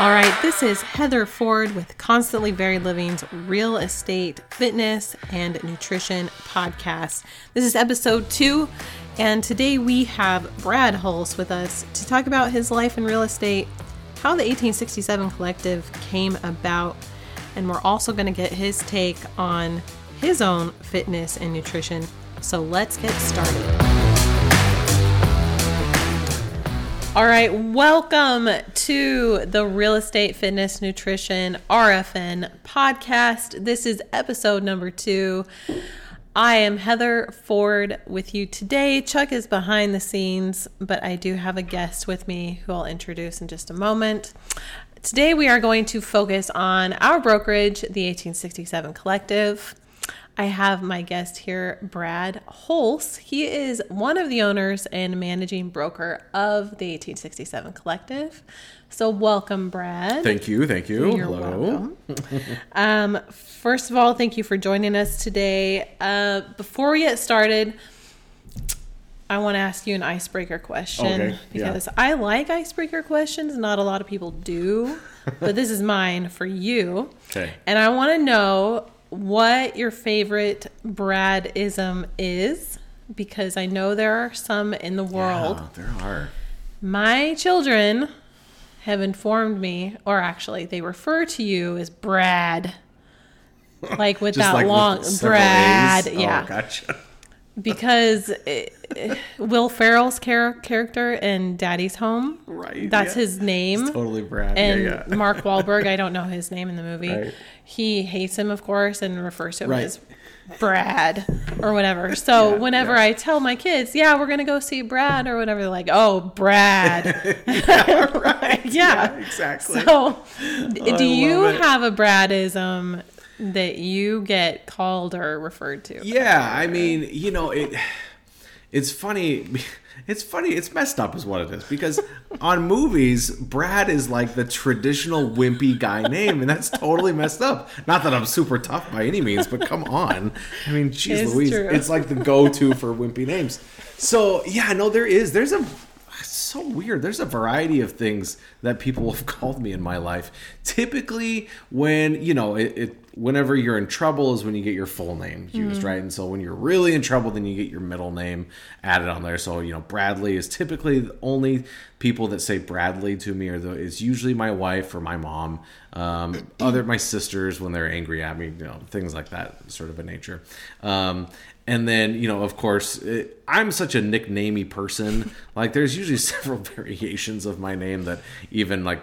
All right, this is Heather Ford with Constantly Varied Living's Real Estate, Fitness, and Nutrition podcast. This is episode two, and today we have Brad Hulse with us to talk about his life in real estate, how the 1867 Collective came about, and we're also going to get his take on his own fitness and nutrition. So let's get started. All right, welcome to the Real Estate Fitness Nutrition RFN podcast. This is episode number two. I am Heather Ford with you today. Chuck is behind the scenes, but I do have a guest with me who I'll introduce in just a moment. Today, we are going to focus on our brokerage, the 1867 Collective. I have my guest here, Brad Hulse. He is one of the owners and managing broker of the 1867 Collective. So, welcome, Brad. Thank you. Thank you. You're Hello. welcome. um, first of all, thank you for joining us today. Uh, before we get started, I want to ask you an icebreaker question Okay, because yeah. I like icebreaker questions. Not a lot of people do, but this is mine for you. Okay. And I want to know what your favorite Bradism is because I know there are some in the world. Yeah, there are. My children have informed me, or actually, they refer to you as Brad. Like with that like long Brad, A's? yeah, Oh, gotcha. Because it, it- Will Ferrell's char- character in Daddy's Home, Right. that's yeah. his name. It's totally Brad. and yeah, yeah. Mark Wahlberg, I don't know his name in the movie. Right. He hates him, of course, and refers to him Right. as Brad or whatever. So Yeah, whenever yeah. I tell my kids, "Yeah, we're gonna go see Brad" or whatever, they're like, "Oh, Brad." right. yeah. exactly. So, d- I do you it. have a Bradism that you get called or referred to? yeah, I mean, you know, it. It's funny. It's funny. It's messed up, is what it is. Because on movies, Brad is like the traditional wimpy guy name, and that's totally messed up. Not that I'm super tough by any means, but come on. I mean, geez, It's Louise, true. it's like the go-to for wimpy names. So yeah, no, there is. There's a. It's so weird. There's a variety of things that people have called me in my life. Typically, when you know it, it whenever you're in trouble is when you get your full name used, right? And so when you're really in trouble, then you get your middle name added on there. So you know, Bradley is typically the only people that say Bradley to me or the is usually my wife or my mom. Um, other my sisters when they're angry at me, you know, things like that sort of a nature. Um, and then you know of course it, i'm such a nicknamey person. Like there's usually several variations of my name that even like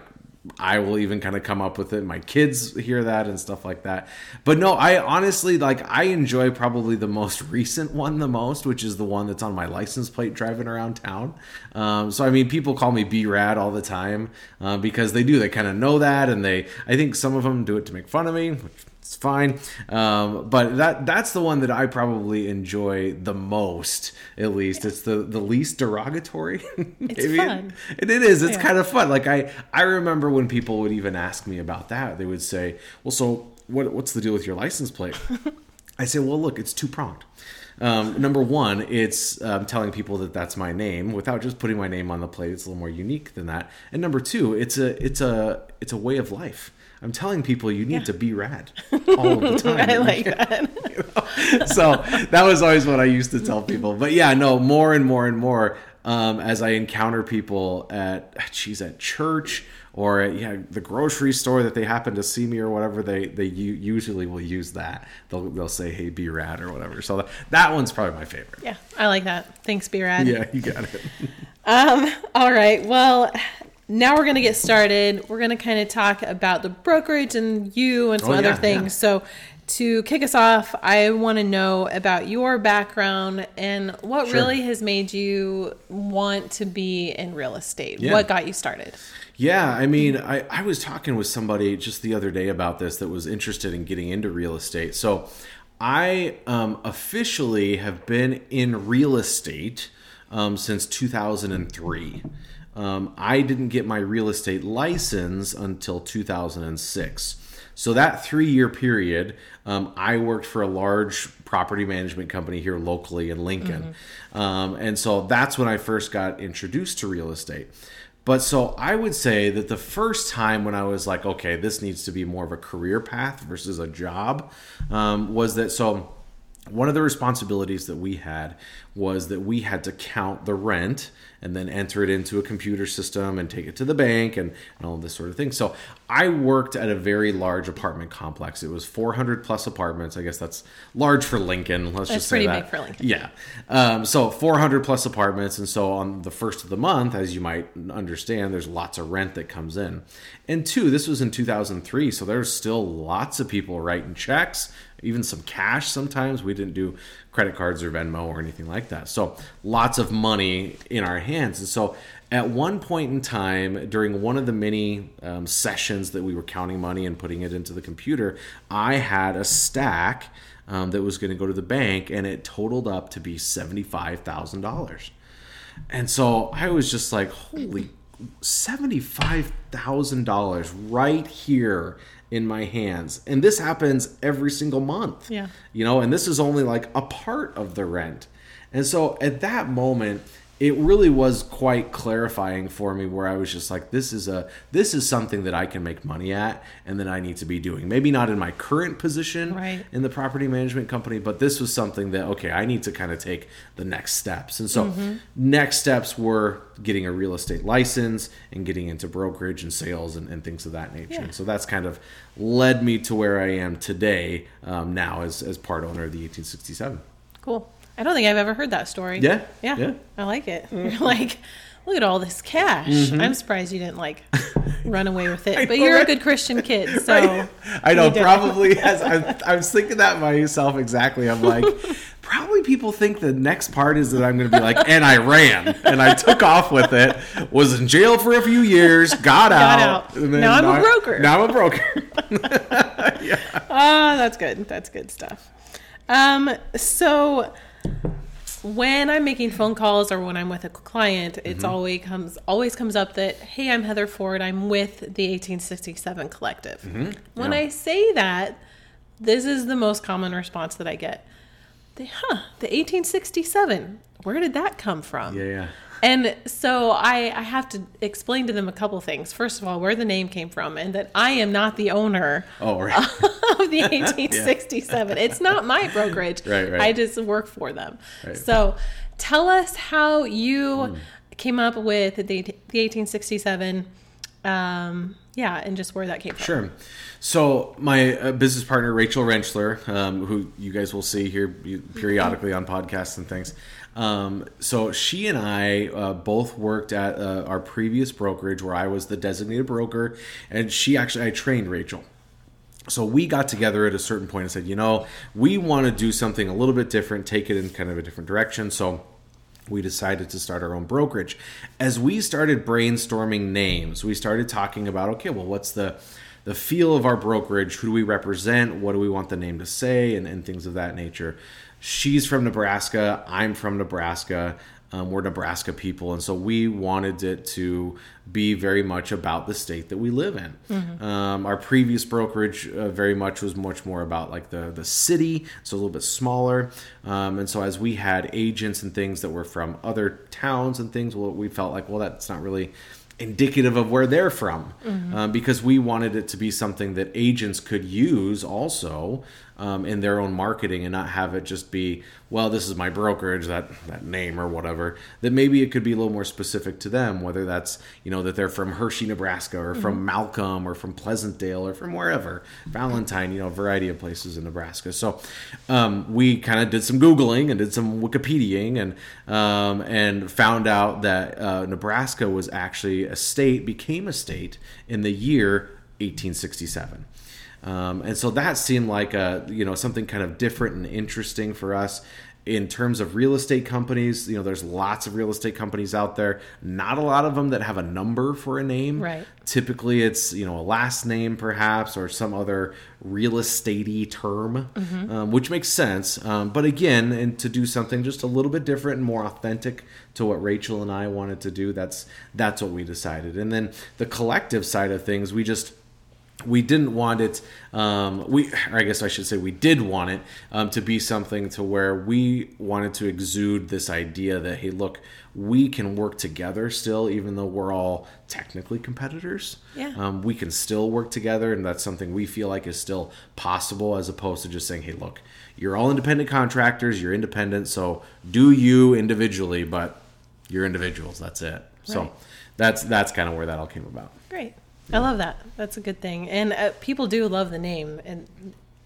i will even kind of come up with it. My kids hear that and stuff like that. But no i honestly like i enjoy probably the most recent one the most which is the one that's on my license plate driving around town. Um, so i mean people call me b-rad all the time uh, because they do they kind of know that and they i think some of them do it to make fun of me which it's fine um, but that that's the one that i probably enjoy the most at least it's the the least derogatory It's fun. And it is it's Yeah. kind of fun like i i remember when people would even ask me about that they would say well so what what's the deal with your license plate i say well look it's two pronged um, number one, it's um, telling people that that's my name without just putting my name on the plate. It's a little more unique than that. And number two, it's a it's a it's a way of life. I'm telling people you need to be rad all the time. I like that. so that was always what I used to tell people. But yeah, no, more and more and more um, as I encounter people at, geez, at church or at yeah, the grocery store that they happen to see me or whatever, they they usually will use that. They'll they'll say, "Hey, be rad" or whatever. So that, that one's probably my favorite. Yeah, I like that. Thanks, be rad. Yeah, you got it. Um, all right. Well, now we're going to get started. We're going to kind of talk about the brokerage and you and some Oh, other yeah, things. yeah. So, to kick us off, I want to know about your background and what Sure. really has made you want to be in real estate. Yeah. What got you started? Yeah, I mean, I, I was talking with somebody just the other day about this that was interested in getting into real estate. So I um, officially have been in real estate um, since 2003. Um, I didn't get my real estate license until 2006. So that three year period, um, I worked for a large property management company here locally in Lincoln. Um, and so that's when I first got introduced to real estate. But so I would say that the first time when I was like, okay, this needs to be more of a career path versus a job, um, was that so one of the responsibilities that we had was that we had to count the rent and then enter it into a computer system and take it to the bank and, and all this sort of thing. So I worked at a very large apartment complex. It was 400 plus apartments. I guess that's large for Lincoln. Let's That's just say pretty that. big for Lincoln. Yeah. Um, so 400 plus apartments. And so on the first of the month, as you might understand, there's lots of rent that comes in. And two, this was in 2003. So there's still lots of people writing checks, even some cash sometimes. We didn't do credit cards or Venmo or anything like that. So lots of money in our hands. And so at one point in time, during one of the many um, sessions that we were counting money and putting it into the computer, I had a stack um, that was going to go to the bank, and it totaled up to be seventy-five thousand dollars. And so I was just like, "Holy, seventy-five thousand dollars right here in my hands!" And this happens every single month. Yeah. you know, and this is only like a part of the rent. And so at that moment, it really was quite clarifying for me where I was just like this is a this is something that I can make money at and that I need to be doing. Maybe not in my current position Right. in the property management company, but this was something that okay, I need to kind of take the next steps. And so next steps were getting a real estate license and getting into brokerage and sales and, and things of that nature. Yeah. And so that's kind of led me to where I am today um, now as, as part owner of the 1867. Cool. I don't think I've ever heard that story. Yeah, Yeah. yeah. I like it. You're like, look at all this cash. I'm surprised you didn't like run away with Mm-hmm. It. But you're a good Christian kid, so Right? I know, you did it. probably as I, I was thinking that myself exactly. I'm like, probably people think the next part is that I'm going to be like, and I ran and I took off with it, was in jail for a few years, got, out, out. then Now I'm a broker. Now I'm a broker. yeah. Ah, that's good. That's good stuff. Um, so when I'm making phone calls or when I'm with a client, it's Mm-hmm. always comes always comes up that hey, I'm Heather Ford. I'm with the 1867 Collective. When Mm-hmm. Yeah. I say that, this is the most common response that I get. The, huh, the 1867. Where did that come from? yeah, yeah. And so I, I have to explain to them a couple things. First of all, where the name came from, and that I am not the owner Oh, right. of the 1867. It's not my brokerage. Right, right. I just work for them. Right. So tell us how you came up with the, the 1867. Um, yeah, and just where that came from. Sure. So my uh, business partner Rachel Renchler, um, who you guys will see here periodically on podcasts and things. Um, so she and I uh, both worked at uh, our previous brokerage where I was the designated broker, and she actually I trained Rachel. So we got together at a certain point and said, you know, we want to do something a little bit different, take it in kind of a different direction. So we decided to start our own brokerage. As we started brainstorming names, we started talking about, okay, well, what's the the feel of our brokerage? Who do we represent? What do we want the name to say? And, and things of that nature. She's from Nebraska. I'm from Nebraska. Um, we're Nebraska people, and so we wanted it to be very much about the state that we live in. Um, our previous brokerage uh, very much was much more about like the the city, so a little bit smaller. Um, and so as we had agents and things that were from other towns and things, well, we felt like well that's not really indicative of where they're from um, because we wanted it to be something that agents could use also um, in their own marketing and not have it just be well this is my brokerage that that name or whatever that maybe it could be a little more specific to them whether that's you know that they're from hershey nebraska or from malcolm or from pleasantdale or from wherever valentine you know a variety of places in nebraska. So um, we kind of did some googling and did some wikipediaing and um, and found out that uh, nebraska was actually a state became a state in the year 1867 um, and so that seemed like a you know something kind of different and interesting for us in terms of real estate companies. You know, there's lots of real estate companies out there. Not a lot of them that have a number for a name. Right. Typically, it's you know a last name perhaps or some other real estatey term, um, which makes sense. Um, but again, and to do something just a little bit different and more authentic to what Rachel and I wanted to do, that's that's what we decided. And then the collective side of things, we just we didn't want it um, we or i guess i should say we did want it um, to be something to where we wanted to exude this idea that hey look we can work together still even though we're all technically competitors Yeah. um, we can still work together and that's something we feel like is still possible as opposed to just saying hey look you're all independent contractors you're independent so do you individually but you're individuals that's it so that's that's kind of where that all came about Great. I love that. That's a good thing. And uh, people do love the name. And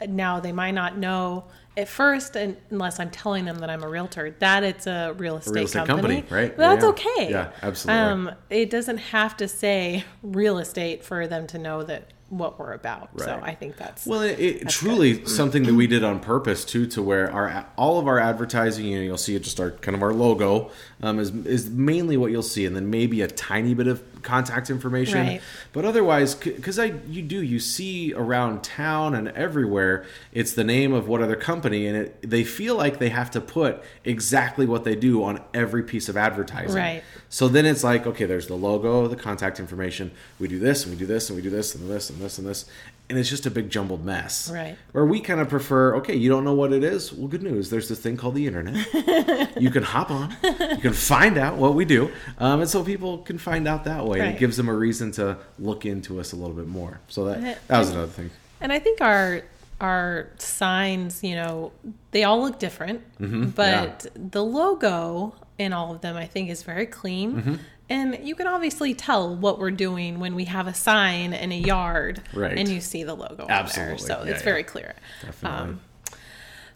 now they might not know at first, and unless I'm telling them that I'm a realtor, that it's a real estate, real estate company. company, right? But that's Yeah. okay. Yeah, absolutely. Um, it doesn't have to say real estate for them to know that what we're about. So I think that's Well, it, it truly something that we did on purpose too, to where our all of our advertising, you know, you'll see it just our kind of our logo um, is is mainly what you'll see, and then maybe a tiny bit of contact information. Right. But otherwise, because I you do you see around town and everywhere, it's the name of what other company, and it they feel like they have to put exactly what they do on every piece of advertising. Right. So then it's like, okay, there's the logo, the contact information. We do this, and we do this, and we do this, and this, and this, and this, and it's just a big jumbled mess. Right. Where we kind of prefer, okay, you don't know what it is. Well, good news. There's this thing called the internet. you can hop on. You can find out what we do, um, and so people can find out that way. Right. It gives them a reason to look into us a little bit more. So that that was another thing. And I think our our signs, you know, they all look different, Mm-hmm. but the logo in all of them, I think, is very clean. Mm-hmm. And you can obviously tell what we're doing when we have a sign in a yard Right. and you see the logo on Absolutely. there. So Yeah, it's yeah. very clear. Definitely. Um,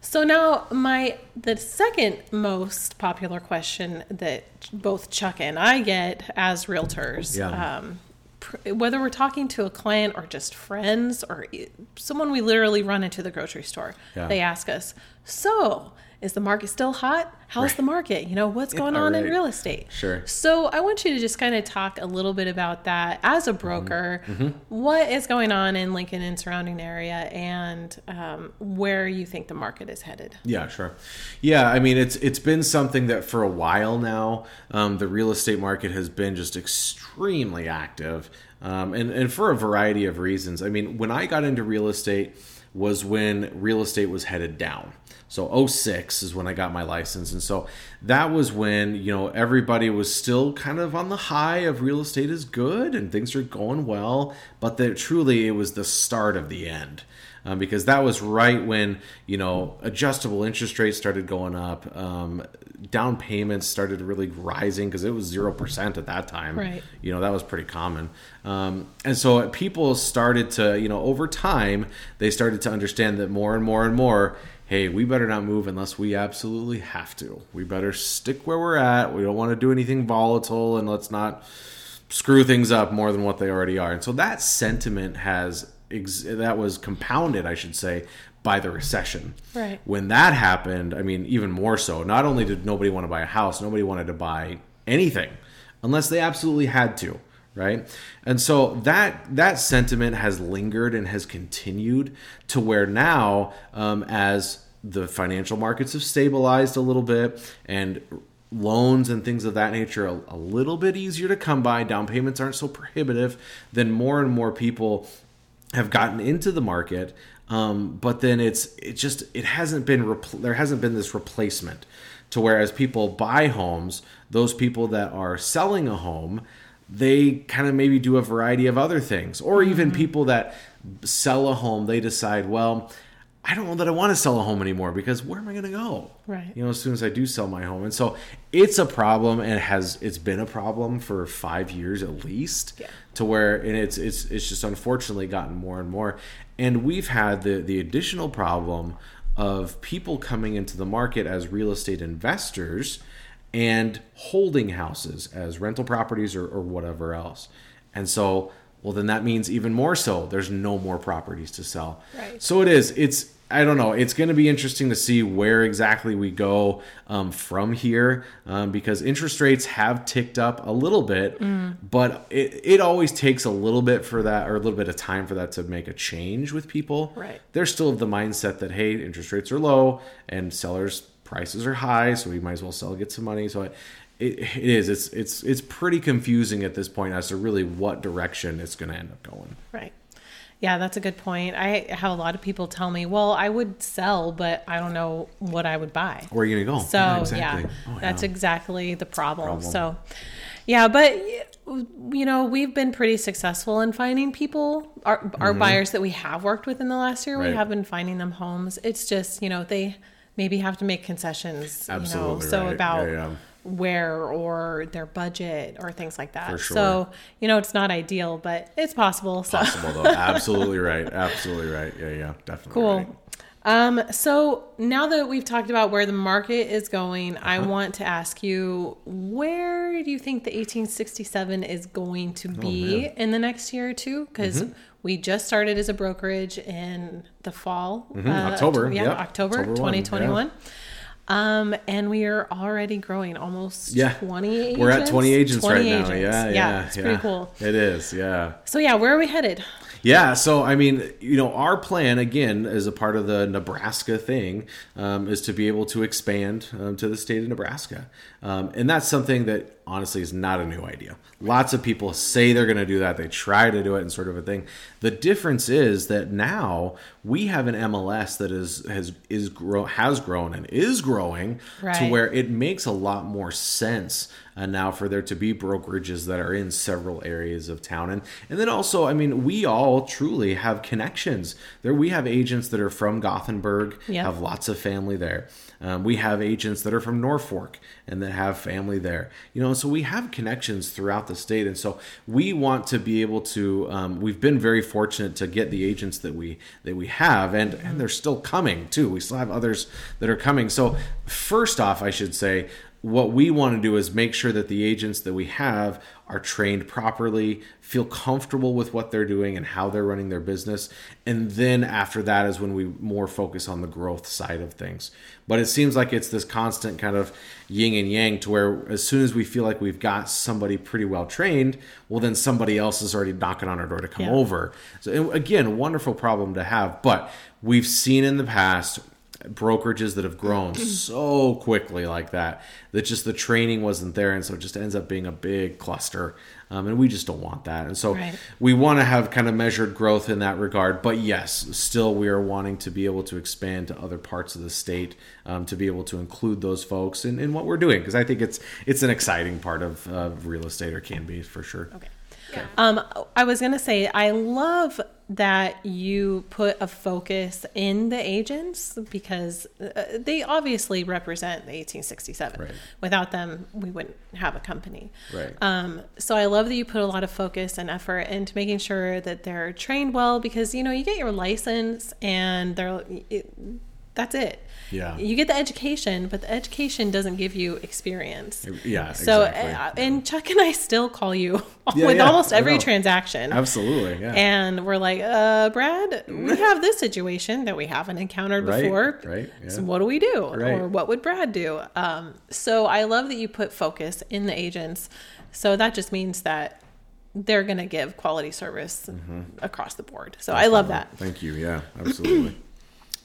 so now my the second most popular question that both Chuck and I get as realtors, Yeah. um, pr- whether we're talking to a client or just friends or someone we literally run into the grocery store, Yeah. they ask us, "So, is the market still hot? How's the market? You know, what's going Yeah, on in real estate?" Sure. So, I want you to just kind of talk a little bit about that as a broker. what is going on in Lincoln and surrounding area, and um, where you think the market is headed? Yeah, sure. Yeah, I mean it's it's been something that for a while now, um, the real estate market has been just extremely active, um, and and for a variety of reasons. I mean, when I got into real estate was when real estate was headed down. So 06 is when I got my license, and so that was when you know everybody was still kind of on the high of real estate is good and things are going well, but that truly it was the start of the end um, because that was right when you know adjustable interest rates started going up um, down payments started really rising because it was 0% at that time. Right. you know that was pretty common. Um, and so people started to you know over time they started to understand that more and more and more hey we better not move unless we absolutely have to we better stick where we're at we don't want to do anything volatile and let's not screw things up more than what they already are. And so that sentiment has ex- that was compounded, I should say, by the recession. Right. When that happened, I mean, even more so. Not only did nobody want to buy a house, nobody wanted to buy anything unless they absolutely had to, right? And so that that sentiment has lingered and has continued to where now, um, as the financial markets have stabilized a little bit and loans and things of that nature a, a little bit easier to come by down payments aren't so prohibitive then more and more people have gotten into the market um, but then it's it just it hasn't been repl- there hasn't been this replacement to whereas people buy homes those people that are selling a home they kind of maybe do a variety of other things or even mm-hmm. people that sell a home they decide well I don't know that I want to sell a home anymore because where am I going to go? Right. You know, as soon as I do sell my home, and so it's a problem, and it has it's been a problem for five years at least. Yeah. To where, and it's it's it's just unfortunately gotten more and more, and we've had the the additional problem of people coming into the market as real estate investors and holding houses as rental properties or, or whatever else, and so. Well, then that means even more so. There's no more properties to sell. Right. So it is. It's I don't know. It's going to be interesting to see where exactly we go um, from here um, because interest rates have ticked up a little bit, but it, it always takes a little bit for that or a little bit of time for that to make a change with people. Right. They're still of the mindset that hey, interest rates are low and sellers prices are high, so we might as well sell get some money. So it, it, it is. It's it's it's pretty confusing at this point as to really what direction it's going to end up going. Right. Yeah, that's a good point. I have a lot of people tell me, "Well, I would sell, but I don't know what I would buy." Where are you gonna go? So yeah, Oh, that's yeah. exactly the problem. Problem. So yeah, but you know, we've been pretty successful in finding people, our, our buyers that we have worked with in the last year. We Mm-hmm. Have been finding them homes. It's just you know they maybe have to make concessions. you know, so right. about Yeah, yeah. where or their budget or things like that. For sure. So you know, it's not ideal, but it's possible. So possible though. Absolutely right. Absolutely right. Yeah, yeah, definitely. Cool. right. Um, so now that we've talked about where the market is going, I Uh-huh. want to ask you where do you think the 1867 is going to be in the next year or two? Because Mm-hmm. We just started as a brokerage in the fall, uh, Mm-hmm. October, yeah, yep. October, October one, 2021. Um, and we are already growing almost Yeah. 20 agents. We're at 20 agents 20 right now. agents. Yeah, yeah, it's yeah. pretty cool. It is. Yeah. So yeah, where are we headed? Yeah, so I mean, you know, our plan again, as a part of the Nebraska thing, um, is to be able to expand um, to the state of Nebraska, um, and that's something that honestly is not a new idea. Lots of people say they're going to do that; they try to do it, and sort of a thing. The difference is that now we have an MLS that is has is grow has grown and is growing to where it makes a lot more sense uh, now for there to be brokerages that are in several areas of town and and then also i mean we all truly have connections there we have agents that are from gothenburg Yeah. have lots of family there um, we have agents that are from norfolk and that have family there. You know so we have connections throughout the state. And so we want to be able to um, we've been very fortunate to get the agents that we that we have and and they're still coming too. We still have others that are coming. So first off i should say what we want to do is make sure that the agents that we have are trained properly, feel comfortable with what they're doing and how they're running their business. And then after that is when we more focus on the growth side of things. But it seems like it's this constant kind of yin and yang to where as soon as we feel like we've got somebody pretty well trained, well, then somebody else is already knocking on our door to come Yeah. over. So, again, wonderful problem to have. But we've seen in the past brokerages that have grown so quickly like that that just the training wasn't there and so it just ends up being a big cluster um, and we just don't want that and so Right. we want to have kind of measured growth in that regard but yes still we are wanting to be able to expand to other parts of the state um, to be able to include those folks in, in what we're doing because i think it's it's an exciting part of uh, real estate or can be for sure Okay. Um, I was gonna say I love that you put a focus in the agents because uh, they obviously represent the 1867. Right. Without them, we wouldn't have a company. Right. Um, so I love that you put a lot of focus and effort into making sure that they're trained well because you know you get your license and they're it, that's it. Yeah. You get the education, but the education doesn't give you experience. yeah So, exactly. uh, and Chuck and I still call you Yeah, with yeah, almost every transaction. absolutely yeah And we're like, uh, Brad, we have this situation that we haven't encountered Right, before. right, yeah. So what do we do? Right. Or what would Brad do? Um, so I love that you put focus in the agents. So that just means that they're going to give quality service Mm-hmm. across the board. So I love that. thank you yeah absolutely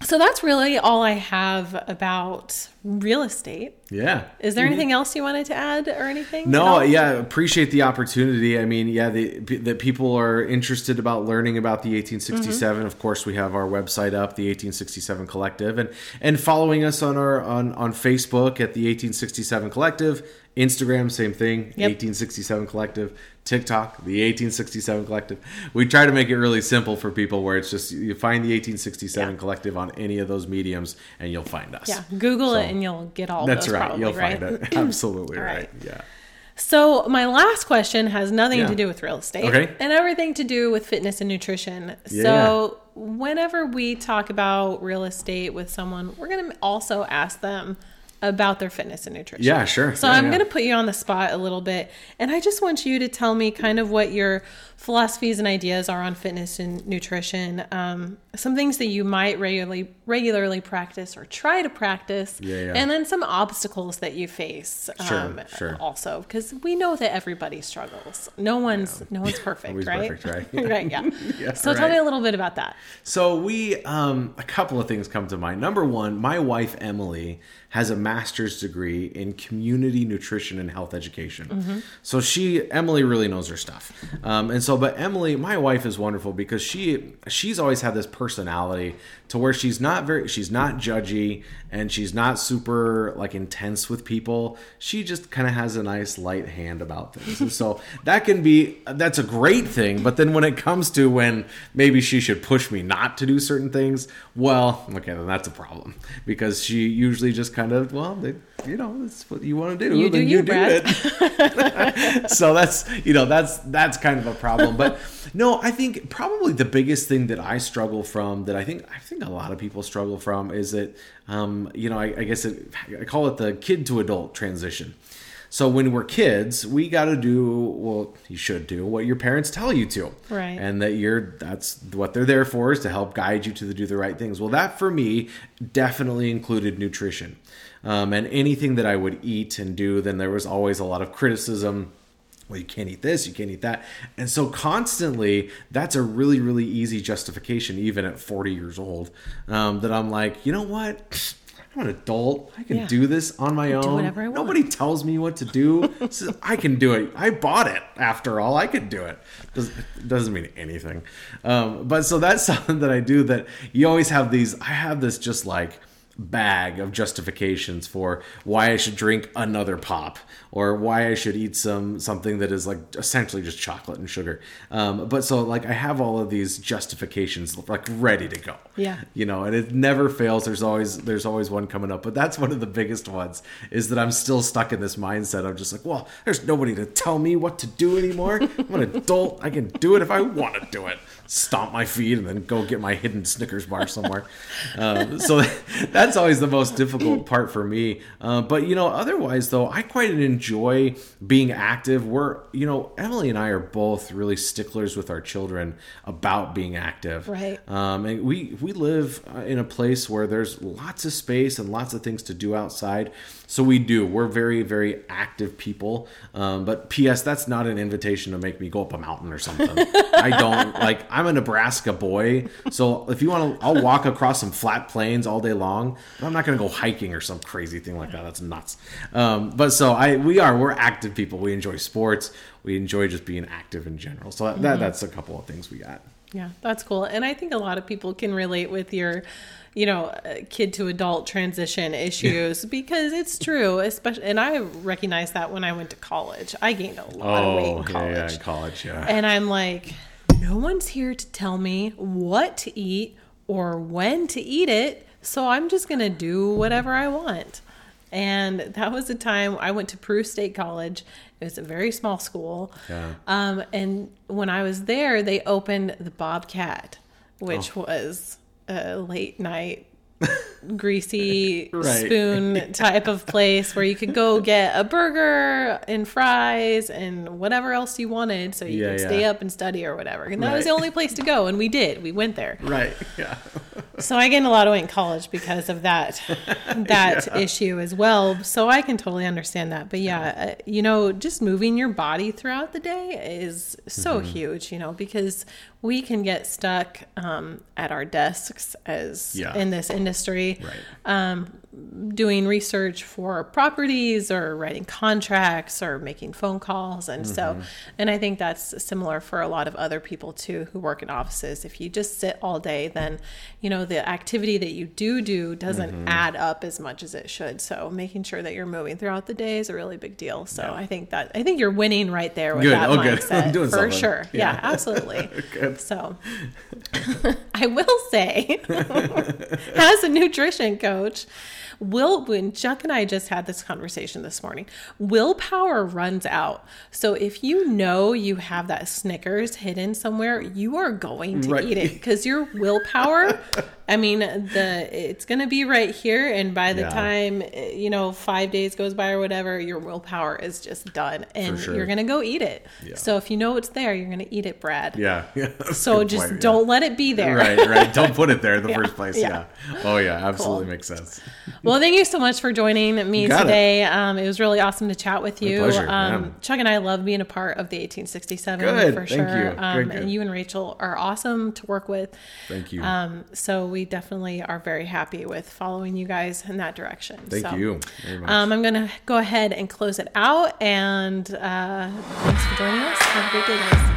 So that's really all I have about real estate. yeah Is there mm-hmm. anything else you wanted to add or anything? No, yeah, appreciate the opportunity. I mean, yeah, the, that people are interested about learning about the 1867. Mm-hmm. Of course, we have our website up, the 1867 Collective, and and following us on our on on Facebook at the 1867 Collective, Instagram, same thing, 1867 Collective, TikTok, the 1867 Collective. We try to make it really simple for people, where it's just you find the 1867 Yeah. Collective on any of those mediums, and you'll find us. Yeah, Google it and you'll get all That's those right. probably, you'll right? find it. Absolutely right. right. Yeah. So my last question has nothing Yeah. to do with real estate Okay. and everything to do with fitness and nutrition. Yeah. So whenever we talk about real estate with someone, we're going to also ask them about their fitness and nutrition. Yeah, sure. So Yeah, I'm yeah. going to put you on the spot a little bit and I just want you to tell me kind of what your philosophies and ideas are on fitness and nutrition. Um, some things that you might regularly regularly practice or try to practice Yeah, yeah. and then some obstacles that you face Sure, um, sure. also because we know that everybody struggles no one's no one's perfect right perfect, right? right yeah, Yeah, so tell me a little bit about that So we, um, a couple of things come to mind. Number one, my wife Emily has a master's degree in community nutrition and health education. So she, Emily, really knows her stuff. Um, and so, but Emily, my wife, is wonderful because she she's always had this personality to where she's not very she's not judgy and she's not super like intense with people. She just kind of has a nice light hand about things. And so that can be that's a great thing, but then when it comes to when maybe she should push me not to do certain things, well, okay, then that's a problem because she usually just kind of well, they, you know, that's what you want to do. You do you, Brad. it. so that's you know that's that's kind of a problem but no i think probably the biggest thing that i struggle from that i think i think a lot of people struggle from is that um, you know I, I guess it, i call it the kid to adult transition. So when we're kids we got to do well you should do what your parents tell you to. Right. and that you're that's what they're there for is to help guide you to the, do the right things. Well that for me definitely included nutrition. Um, and anything that i would eat and do then there was always a lot of criticism well, you can't eat this, you can't eat that. And so constantly, that's a really, really easy justification, even at 40 years old, um, that I'm like, you know what? I'm an adult. I can Yeah. do this on my own. whatever I want. Nobody tells me what to do. So I can do it. I bought it after all. I could do it. Does, it doesn't mean anything. Um, but so that's something that I do that you always have these. I have this just like bag of justifications for why I should drink another pop or why I should eat some something that is like essentially just chocolate and sugar. Um, but so like I have all of these justifications like ready to go. Yeah. You know, and it never fails. There's always there's always one coming up. But that's one of the biggest ones is that I'm still stuck in this mindset of just like, well, there's nobody to tell me what to do anymore. I'm an adult. I can do it if I want to do it. Stomp my feet and then go get my hidden Snickers bar somewhere. um, so that's always the most difficult part for me. Uh, but you know, otherwise though, I quite enjoy being active. We're you know, Emily and I are both really sticklers with our children about being active. Right. Um, and we we live uh, in a place where there's lots of space and lots of things to do outside. So we do. We're very very active people. Um, but P.S. That's not an invitation to make me go up a mountain or something. I don't like. I'm a Nebraska boy, so if you want to, I'll walk across some flat plains all day long. But I'm not going to go hiking or some crazy thing like that. That's nuts. Um, but so I we are we're active people. We enjoy sports. We enjoy just being active in general. So that, that that's a couple of things we got. Yeah, that's cool. And I think a lot of people can relate with your, you know, uh, kid to adult transition issues because it's true, especially and I recognized that when I went to college. I gained a lot of weight in college. Oh, yeah, yeah, in college, yeah. And I'm like, no one's here to tell me what to eat or when to eat it. So I'm just going to do whatever I want. And that was a time I went to Peru State College. It was a very small school. Yeah. Um, and when I was there, they opened the Bobcat, which Oh. was a late night greasy Right. spoon type of place where you could go get a burger and fries and whatever else you wanted so you Yeah, could stay up and study or whatever. And that was the only place to go and we did. We went there. Right. Yeah. So I gained a lot of weight in college because of that that issue as well. So I can totally understand that. But yeah, uh, you know, just moving your body throughout the day is so Mm-hmm. huge, you know, because we can get stuck um, at our desks as Yeah. in this industry Right. um, doing research for properties or writing contracts or making phone calls and Mm-hmm. so and i think that's similar for a lot of other people too who work in offices if you just sit all day then you know the activity that you do do doesn't Mm-hmm. add up as much as it should so making sure that you're moving throughout the day is a really big deal so i think that i think you're winning right there with Good. that Oh, good. mindset I'm doing for something. sure yeah, Yeah. absolutely so I will say, as a nutrition coach, will when Chuck and I just had this conversation this morning, willpower runs out. So if you know you have that Snickers hidden somewhere, you are going to Right. eat it because your willpower. I mean, the it's going to be right here, and by the Yeah. time you know five days goes by or whatever, your willpower is just done, and sure. you're going to go eat it. Yeah. So if you know it's there, you're going to eat it, Brad. Yeah. Yeah. So just point, don't let it be there. Right, right. Don't put it there in the Yeah, first place. yeah. Yeah. Oh, yeah. Absolutely Cool. makes sense. Well, thank you so much for joining me got it. today. Um, it was really awesome to chat with you. pleasure, um, yeah. Chuck and I love being a part of the 1867 Good, for thank sure. you. Um, Good, good. And you and Rachel are awesome to work with. Thank you. Um, so we we definitely are very happy with following you guys in that direction. Thank So, you very much. Um, I'm going to go ahead and close it out. And uh, thanks for joining us. Have a great day, guys.